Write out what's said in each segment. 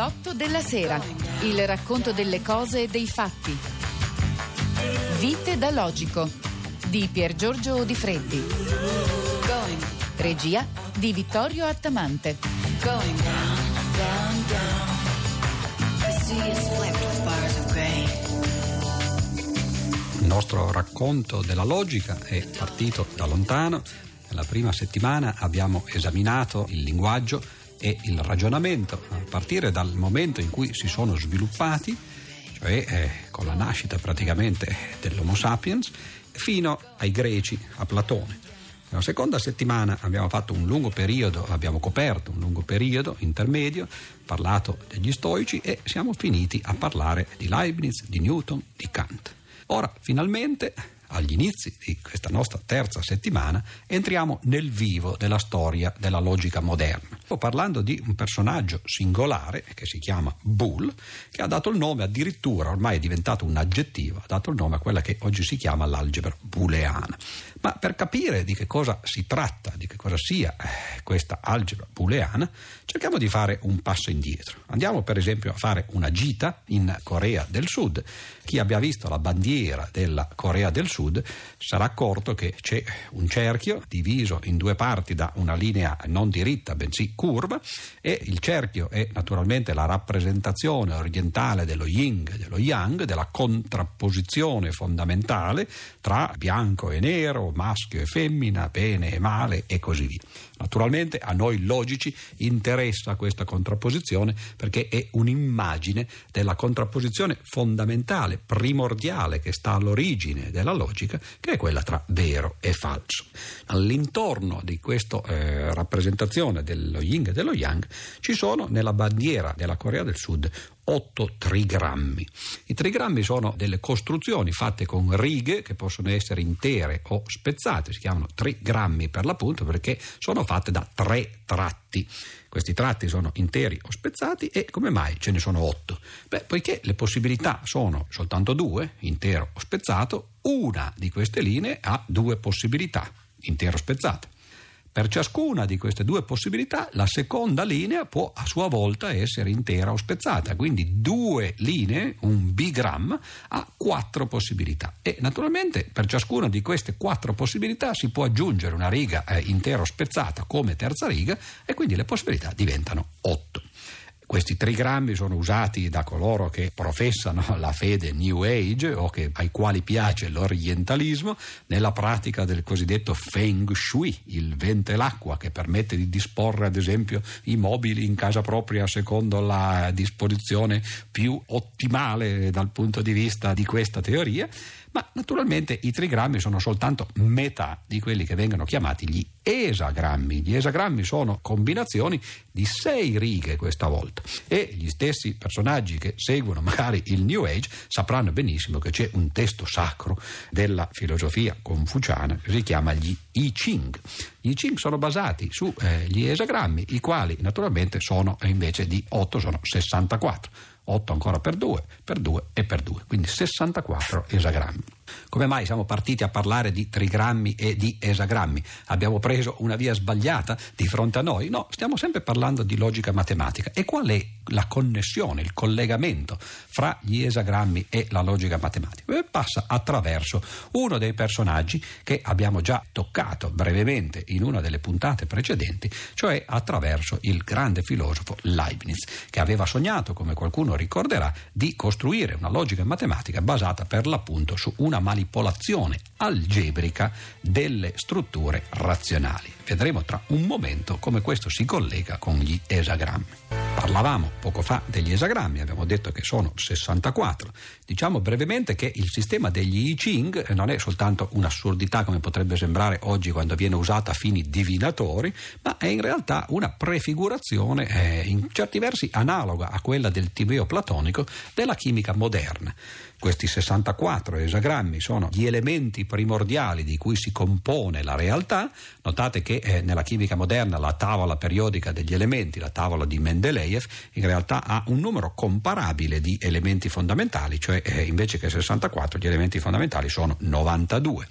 8 della sera. Il racconto delle cose e dei fatti. Vite da logico di Pier Giorgio Di Freddi. Regia di Vittorio Attamante. Il nostro racconto della logica è partito da lontano. Nella prima settimana abbiamo esaminato il linguaggio e il ragionamento a partire dal momento in cui si sono sviluppati, cioè eh, con la nascita praticamente dell'Homo sapiens, fino ai greci, a Platone. Nella seconda settimana abbiamo fatto un lungo periodo, abbiamo coperto un lungo periodo intermedio, parlato degli stoici e siamo finiti a parlare di Leibniz, di Newton, di Kant. Ora, finalmente, agli inizi di questa nostra terza settimana, entriamo nel vivo della storia della logica moderna. Sto parlando di un personaggio singolare che si chiama Bull, che ha dato il nome addirittura, ormai è diventato un aggettivo, ha dato il nome a quella che oggi si chiama l'algebra booleana. Ma per capire di che cosa si tratta, di che cosa sia eh, questa algebra booleana, cerchiamo di fare un passo indietro. Andiamo per esempio a fare una gita in Corea del Sud. Chi abbia visto la bandiera della Corea del Sud sarà accorto che c'è un cerchio diviso in due parti da una linea non diritta bensì curva e il cerchio è naturalmente la rappresentazione orientale dello yin e dello yang, della contrapposizione fondamentale tra bianco e nero, maschio e femmina, bene e male e così via. Naturalmente a noi logici interessa questa contrapposizione perché è un'immagine della contrapposizione fondamentale, primordiale che sta all'origine della logica, che è quella tra vero e falso. All'intorno di questa eh, rappresentazione dello yin e dello yang ci sono nella bandiera della Corea del Sud 8 trigrammi. I trigrammi sono delle costruzioni fatte con righe che possono essere intere o spezzate, si chiamano trigrammi per l'appunto perché sono fatte da tre tratti. Questi tratti sono interi o spezzati e come mai ce ne sono otto? Beh, poiché le possibilità sono soltanto due, intero o spezzato, una di queste linee ha due possibilità, intero o spezzato. Per ciascuna di queste due possibilità la seconda linea può a sua volta essere intera o spezzata, quindi due linee, un bigram, ha quattro possibilità e naturalmente per ciascuna di queste quattro possibilità si può aggiungere una riga eh, intera o spezzata come terza riga e quindi le possibilità diventano otto. Questi trigrammi sono usati da coloro che professano la fede New Age o che, ai quali piace l'orientalismo nella pratica del cosiddetto Feng Shui, il vento e l'acqua, che permette di disporre ad esempio i mobili in casa propria secondo la disposizione più ottimale dal punto di vista di questa teoria ma naturalmente i trigrammi sono soltanto metà di quelli che vengono chiamati gli esagrammi. Gli esagrammi sono combinazioni di sei righe questa volta e gli stessi personaggi che seguono magari il New Age sapranno benissimo che c'è un testo sacro della filosofia confuciana che si chiama gli I Ching. I Ching sono basati sugli eh, esagrammi, i quali naturalmente sono invece di 8, sono 64. 8 ancora per 2, per 2 e per 2, quindi 64 esagrammi. Come mai siamo partiti a parlare di trigrammi e di esagrammi? Abbiamo preso una via sbagliata di fronte a noi? No, stiamo sempre parlando di logica matematica. E qual è la connessione, il collegamento fra gli esagrammi e la logica matematica? E passa attraverso uno dei personaggi che abbiamo già toccato brevemente in una delle puntate precedenti, cioè attraverso il grande filosofo Leibniz, che aveva sognato, come qualcuno ricorderà, di costruire una logica matematica basata per l'appunto su una manipolazione algebrica delle strutture razionali. Vedremo tra un momento come questo si collega con gli esagrammi. Parlavamo poco fa degli esagrammi, abbiamo detto che sono 64. Diciamo brevemente che il sistema degli I Ching non è soltanto un'assurdità come potrebbe sembrare oggi quando viene usato a fini divinatori, ma è in realtà una prefigurazione eh, in certi versi analoga a quella del tibeo platonico della chimica moderna. Questi 64 esagrammi sono gli elementi primordiali di cui si compone la realtà. Notate che eh, nella chimica moderna la tavola periodica degli elementi, la tavola di Mendeleev, in realtà ha un numero comparabile di elementi fondamentali, cioè eh, invece che 64 gli elementi fondamentali sono 92.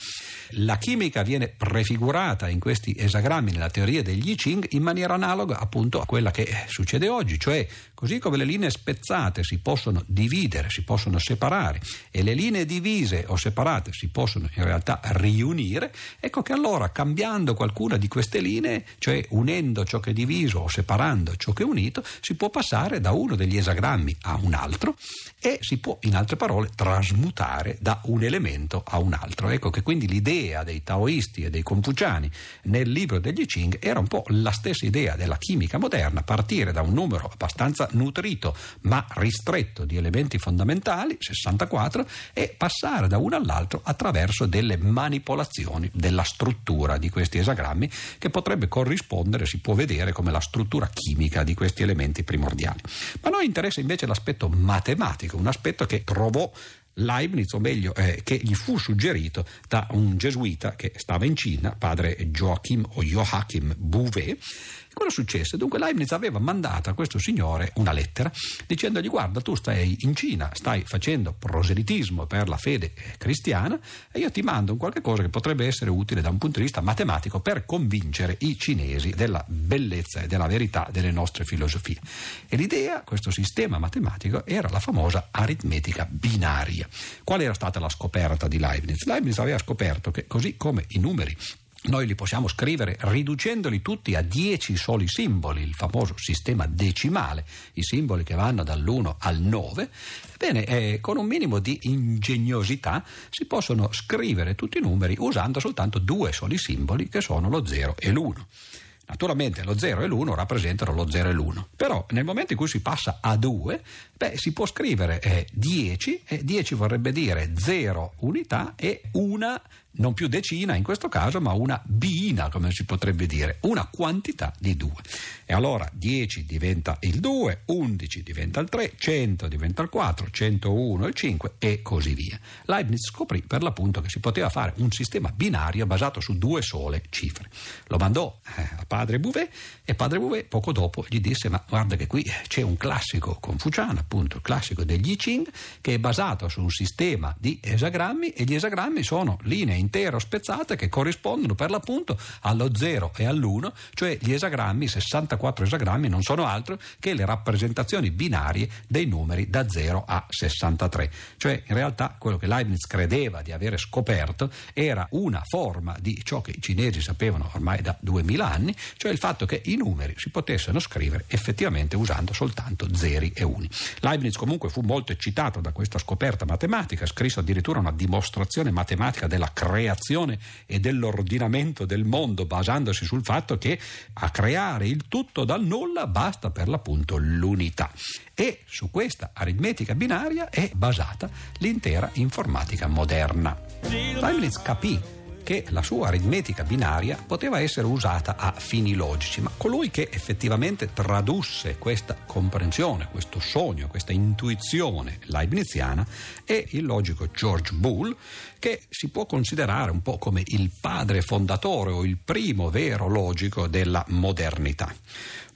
La chimica viene prefigurata in questi esagrammi nella teoria degli I Ching in maniera analoga appunto a quella che eh, succede oggi, cioè così come le linee spezzate si possono dividere, si possono separare e le linee divise o separate si possono in realtà riunire, ecco che allora cambiando qualcuna di queste linee, cioè unendo ciò che è diviso o separando ciò che è unito, si può passare da uno degli esagrammi a un altro e si può in altre parole trasmutare da un elemento a un altro. Ecco che quindi l'idea l'idea dei taoisti e dei confuciani nel libro degli Ching era un po' la stessa idea della chimica moderna, partire da un numero abbastanza nutrito ma ristretto di elementi fondamentali, 64, e passare da uno all'altro attraverso delle manipolazioni della struttura di questi esagrammi che potrebbe corrispondere, si può vedere come la struttura chimica di questi elementi primordiali. Ma a noi interessa invece l'aspetto matematico, un aspetto che trovò Leibniz, o meglio, eh, che gli fu suggerito da un gesuita che stava in Cina, padre Joachim o Joachim Bouvet, Cosa successe? Dunque Leibniz aveva mandato a questo signore una lettera dicendogli guarda tu stai in Cina, stai facendo proselitismo per la fede cristiana e io ti mando un qualche cosa che potrebbe essere utile da un punto di vista matematico per convincere i cinesi della bellezza e della verità delle nostre filosofie. E l'idea, questo sistema matematico, era la famosa aritmetica binaria. Qual era stata la scoperta di Leibniz? Leibniz aveva scoperto che così come i numeri noi li possiamo scrivere riducendoli tutti a 10 soli simboli, il famoso sistema decimale, i simboli che vanno dall'1 al 9. Bene, eh, con un minimo di ingegnosità si possono scrivere tutti i numeri usando soltanto due soli simboli che sono lo 0 e l'1. Naturalmente lo 0 e l'1 rappresentano lo 0 e l'1, però nel momento in cui si passa a 2, beh, si può scrivere eh, 10 e 10 vorrebbe dire 0 unità e una non più decina in questo caso, ma una biina, come si potrebbe dire, una quantità di 2. E allora 10 diventa il 2, 11 diventa il 3, 100 diventa il 4, 101 il 5 e così via. Leibniz scoprì per l'appunto che si poteva fare un sistema binario basato su due sole cifre. Lo mandò eh, a padre Bouvet e padre Bouvet poco dopo gli disse ma guarda che qui c'è un classico confuciano, appunto il classico degli I Ching, che è basato su un sistema di esagrammi e gli esagrammi sono linee intere o spezzate che corrispondono per l'appunto allo 0 e all'1, cioè gli esagrammi, 64 esagrammi non sono altro che le rappresentazioni binarie dei numeri da 0 a 63. Cioè in realtà quello che Leibniz credeva di avere scoperto era una forma di ciò che i cinesi sapevano ormai da 2000 anni, cioè il fatto che i numeri si potessero scrivere effettivamente usando soltanto zeri e uni. Leibniz comunque fu molto eccitato da questa scoperta matematica, scrisse addirittura una dimostrazione matematica della creazione e dell'ordinamento del mondo basandosi sul fatto che a creare il tutto dal nulla basta per l'appunto l'unità. E su questa aritmetica binaria è basata l'intera informatica moderna. Leibniz capì che la sua aritmetica binaria poteva essere usata a fini logici, ma colui che effettivamente tradusse questa comprensione, questo sogno, questa intuizione leibniziana è il logico George Boole, che si può considerare un po' come il padre fondatore o il primo vero logico della modernità.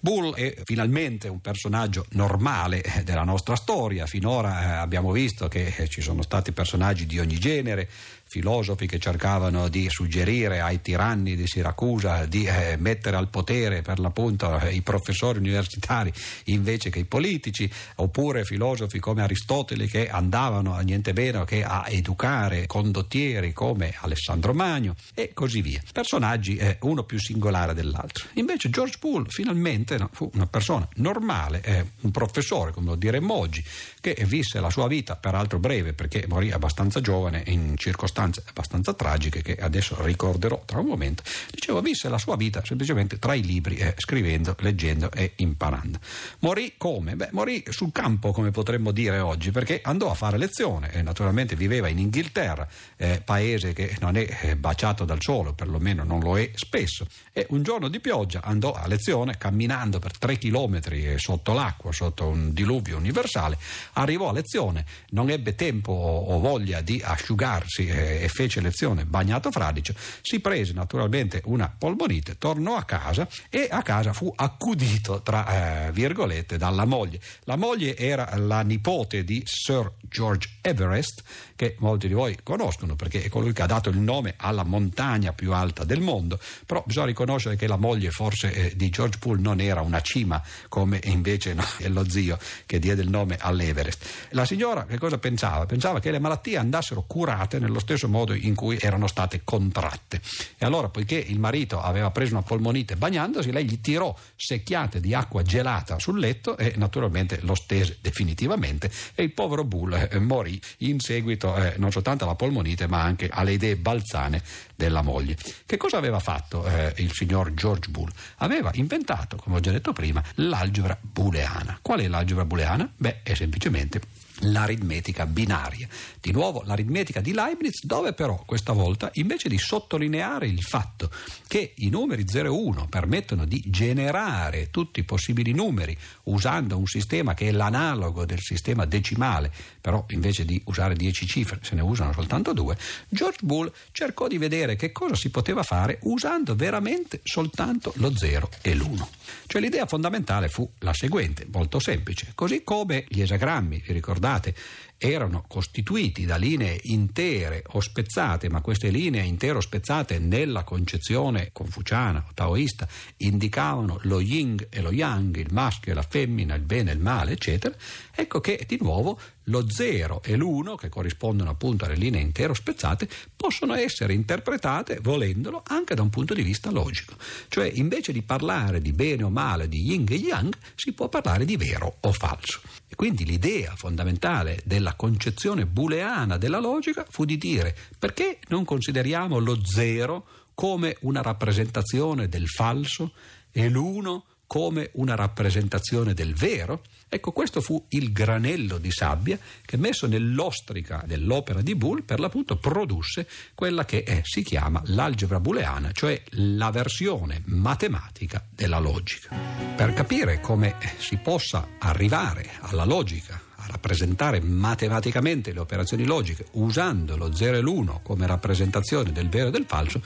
Bull è finalmente un personaggio normale eh, della nostra storia. Finora eh, abbiamo visto che eh, ci sono stati personaggi di ogni genere, filosofi che cercavano di suggerire ai tiranni di Siracusa di mettere al potere per l'appunto i professori universitari invece che i politici, oppure filosofi come Aristotele che andavano a niente meno che a educare condottieri come Alessandro Magno e così via. Personaggi eh, uno più singolare dell'altro. Invece George Poole finalmente no, fu una persona normale, eh, un professore come lo diremmo oggi, che visse la sua vita peraltro breve perché morì abbastanza giovane in circostanze abbastanza tragiche che adesso ricorderò tra un momento, dicevo, visse la sua vita semplicemente tra i libri, eh, scrivendo, leggendo e imparando. Morì come? Beh, morì sul campo, come potremmo dire oggi, perché andò a fare lezione e naturalmente viveva in Inghilterra, eh, paese che non è eh, baciato dal sole, perlomeno non lo è spesso, e un giorno di pioggia andò a lezione, camminando per tre chilometri sotto l'acqua, sotto un diluvio universale, arrivò a lezione, non ebbe tempo o voglia di asciugarsi e fece lezione bagnato fradicio, si prese naturalmente una polmonite, tornò a casa e a casa fu accudito tra eh, virgolette dalla moglie. La moglie era la nipote di Sir George Everest, che molti di voi conoscono perché è colui che ha dato il nome alla montagna più alta del mondo, però bisogna riconoscere che la moglie forse eh, di George Poole non era una cima come invece no, è lo zio che diede il nome all'Everest. La signora che cosa pensava? Pensava che le malattie andassero curate nello stesso modo in cui erano state contratte. E allora, poiché il marito aveva preso una polmonite bagnandosi, lei gli tirò secchiate di acqua gelata sul letto e naturalmente lo stese definitivamente e il povero Bull eh, morì in seguito eh, non soltanto alla polmonite ma anche alle idee balzane della moglie. Che cosa aveva fatto eh, il signor George Bull? Aveva inventato, come ho già detto prima, l'algebra booleana. Qual è l'algebra booleana? Beh, è semplicemente l'aritmetica binaria. Di nuovo l'aritmetica di Leibniz, dove però questa volta invece di sottolineare il fatto che i numeri 0 e 1 permettono di generare tutti i possibili numeri usando un sistema che è l'analogo del sistema decimale, però invece di usare 10 cifre se ne usano soltanto due, George Bull cercò di vedere che cosa si poteva fare usando veramente soltanto lo 0 e l'1. Cioè l'idea fondamentale fu la seguente, molto semplice, così come gli esagrammi, vi ricordate, sfruttate erano costituiti da linee intere o spezzate, ma queste linee intere o spezzate nella concezione confuciana o taoista indicavano lo yin e lo yang, il maschio e la femmina, il bene e il male, eccetera, ecco che di nuovo lo 0 e l'1, che corrispondono appunto alle linee intere o spezzate, possono essere interpretate, volendolo, anche da un punto di vista logico. Cioè, invece di parlare di bene o male, di yin e yang, si può parlare di vero o falso. E quindi l'idea fondamentale della concezione booleana della logica fu di dire perché non consideriamo lo zero come una rappresentazione del falso e l'uno come una rappresentazione del vero? Ecco, questo fu il granello di sabbia che messo nell'ostrica dell'opera di Boole per l'appunto produsse quella che è, si chiama l'algebra booleana, cioè la versione matematica della logica. Per capire come si possa arrivare alla logica a rappresentare matematicamente le operazioni logiche usando lo 0 e l'1 come rappresentazione del vero e del falso,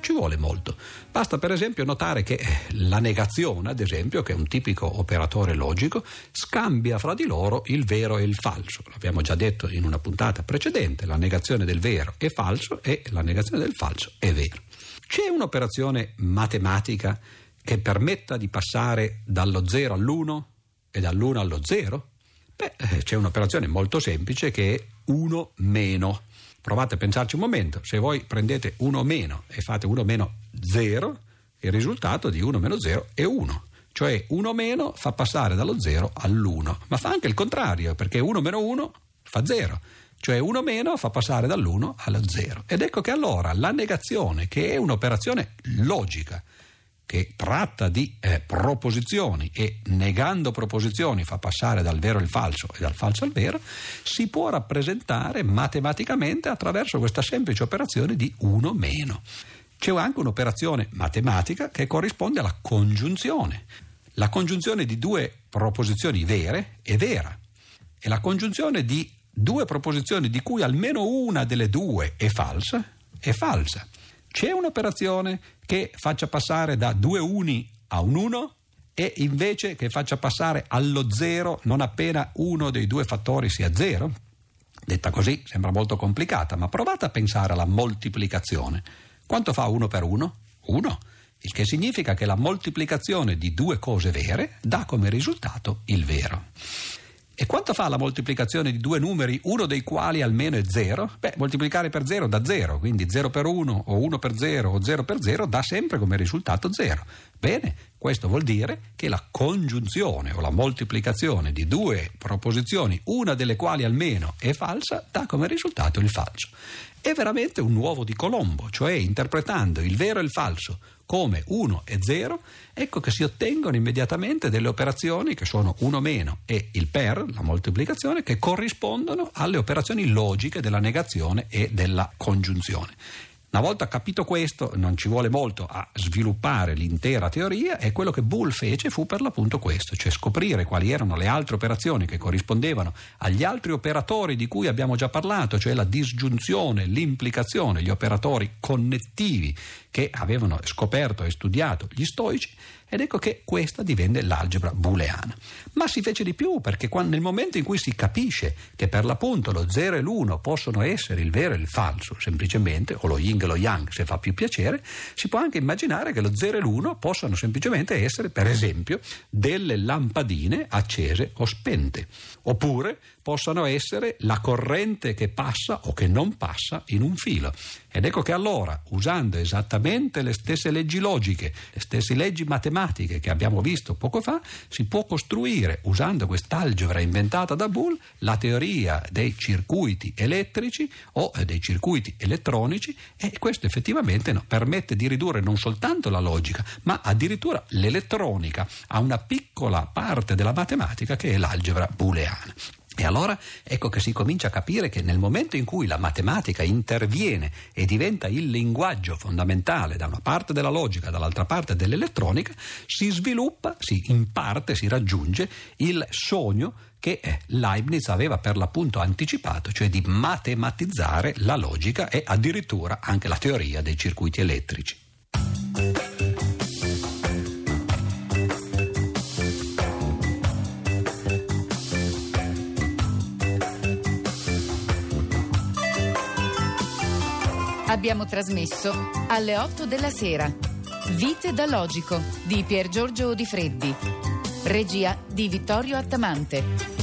ci vuole molto. Basta per esempio notare che la negazione, ad esempio, che è un tipico operatore logico, scambia fra di loro il vero e il falso. L'abbiamo già detto in una puntata precedente, la negazione del vero è falso e la negazione del falso è vero. C'è un'operazione matematica che permetta di passare dallo 0 all'1 e dall'1 allo 0? Beh, eh, c'è un'operazione molto semplice che è 1 meno. Provate a pensarci un momento, se voi prendete 1 meno e fate 1 meno 0, il risultato di 1 meno 0 è 1. Cioè 1 meno fa passare dallo 0 all'1, ma fa anche il contrario, perché 1 meno 1 fa 0 cioè 1 meno fa passare dall'1 allo 0. Ed ecco che allora la negazione, che è un'operazione logica, che tratta di eh, proposizioni e negando proposizioni fa passare dal vero al falso e dal falso al vero, si può rappresentare matematicamente attraverso questa semplice operazione di 1 meno. C'è anche un'operazione matematica che corrisponde alla congiunzione. La congiunzione di due proposizioni vere è vera e la congiunzione di due proposizioni di cui almeno una delle due è falsa è falsa. C'è un'operazione che faccia passare da due uni a un 1 e invece che faccia passare allo 0 non appena uno dei due fattori sia 0? Detta così sembra molto complicata, ma provate a pensare alla moltiplicazione. Quanto fa 1 per 1? 1. Il che significa che la moltiplicazione di due cose vere dà come risultato il vero. E quanto fa la moltiplicazione di due numeri, uno dei quali almeno è 0? Beh, moltiplicare per 0 dà 0, quindi 0 per 1 o 1 per 0 o 0 per 0 dà sempre come risultato 0. Bene, questo vuol dire che la congiunzione o la moltiplicazione di due proposizioni, una delle quali almeno è falsa, dà come risultato il falso. È veramente un uovo di Colombo, cioè interpretando il vero e il falso come 1 e 0, ecco che si ottengono immediatamente delle operazioni che sono 1 meno e il per, la moltiplicazione, che corrispondono alle operazioni logiche della negazione e della congiunzione. Una volta capito questo, non ci vuole molto a sviluppare l'intera teoria e quello che Bull fece fu per l'appunto questo, cioè scoprire quali erano le altre operazioni che corrispondevano agli altri operatori di cui abbiamo già parlato, cioè la disgiunzione, l'implicazione, gli operatori connettivi che avevano scoperto e studiato gli stoici ed ecco che questa divenne l'algebra booleana. Ma si fece di più perché quando, nel momento in cui si capisce che per l'appunto lo 0 e l'1 possono essere il vero e il falso, semplicemente, o lo yin e lo yang se fa più piacere, si può anche immaginare che lo 0 e l'1 possano semplicemente essere, per esempio, delle lampadine accese o spente, oppure possano essere la corrente che passa o che non passa in un filo. Ed ecco che allora, usando esattamente le stesse leggi logiche, le stesse leggi matematiche che abbiamo visto poco fa, si può costruire, usando quest'algebra inventata da Boole, la teoria dei circuiti elettrici o dei circuiti elettronici e questo effettivamente no, permette di ridurre non soltanto la logica, ma addirittura l'elettronica a una piccola parte della matematica che è l'algebra booleana. E allora ecco che si comincia a capire che nel momento in cui la matematica interviene e diventa il linguaggio fondamentale da una parte della logica, dall'altra parte dell'elettronica, si sviluppa, si, in parte si raggiunge il sogno che eh, Leibniz aveva per l'appunto anticipato, cioè di matematizzare la logica e addirittura anche la teoria dei circuiti elettrici. Abbiamo trasmesso alle 8 della sera. Vite da Logico di Pier Giorgio Di. Regia di Vittorio Attamante.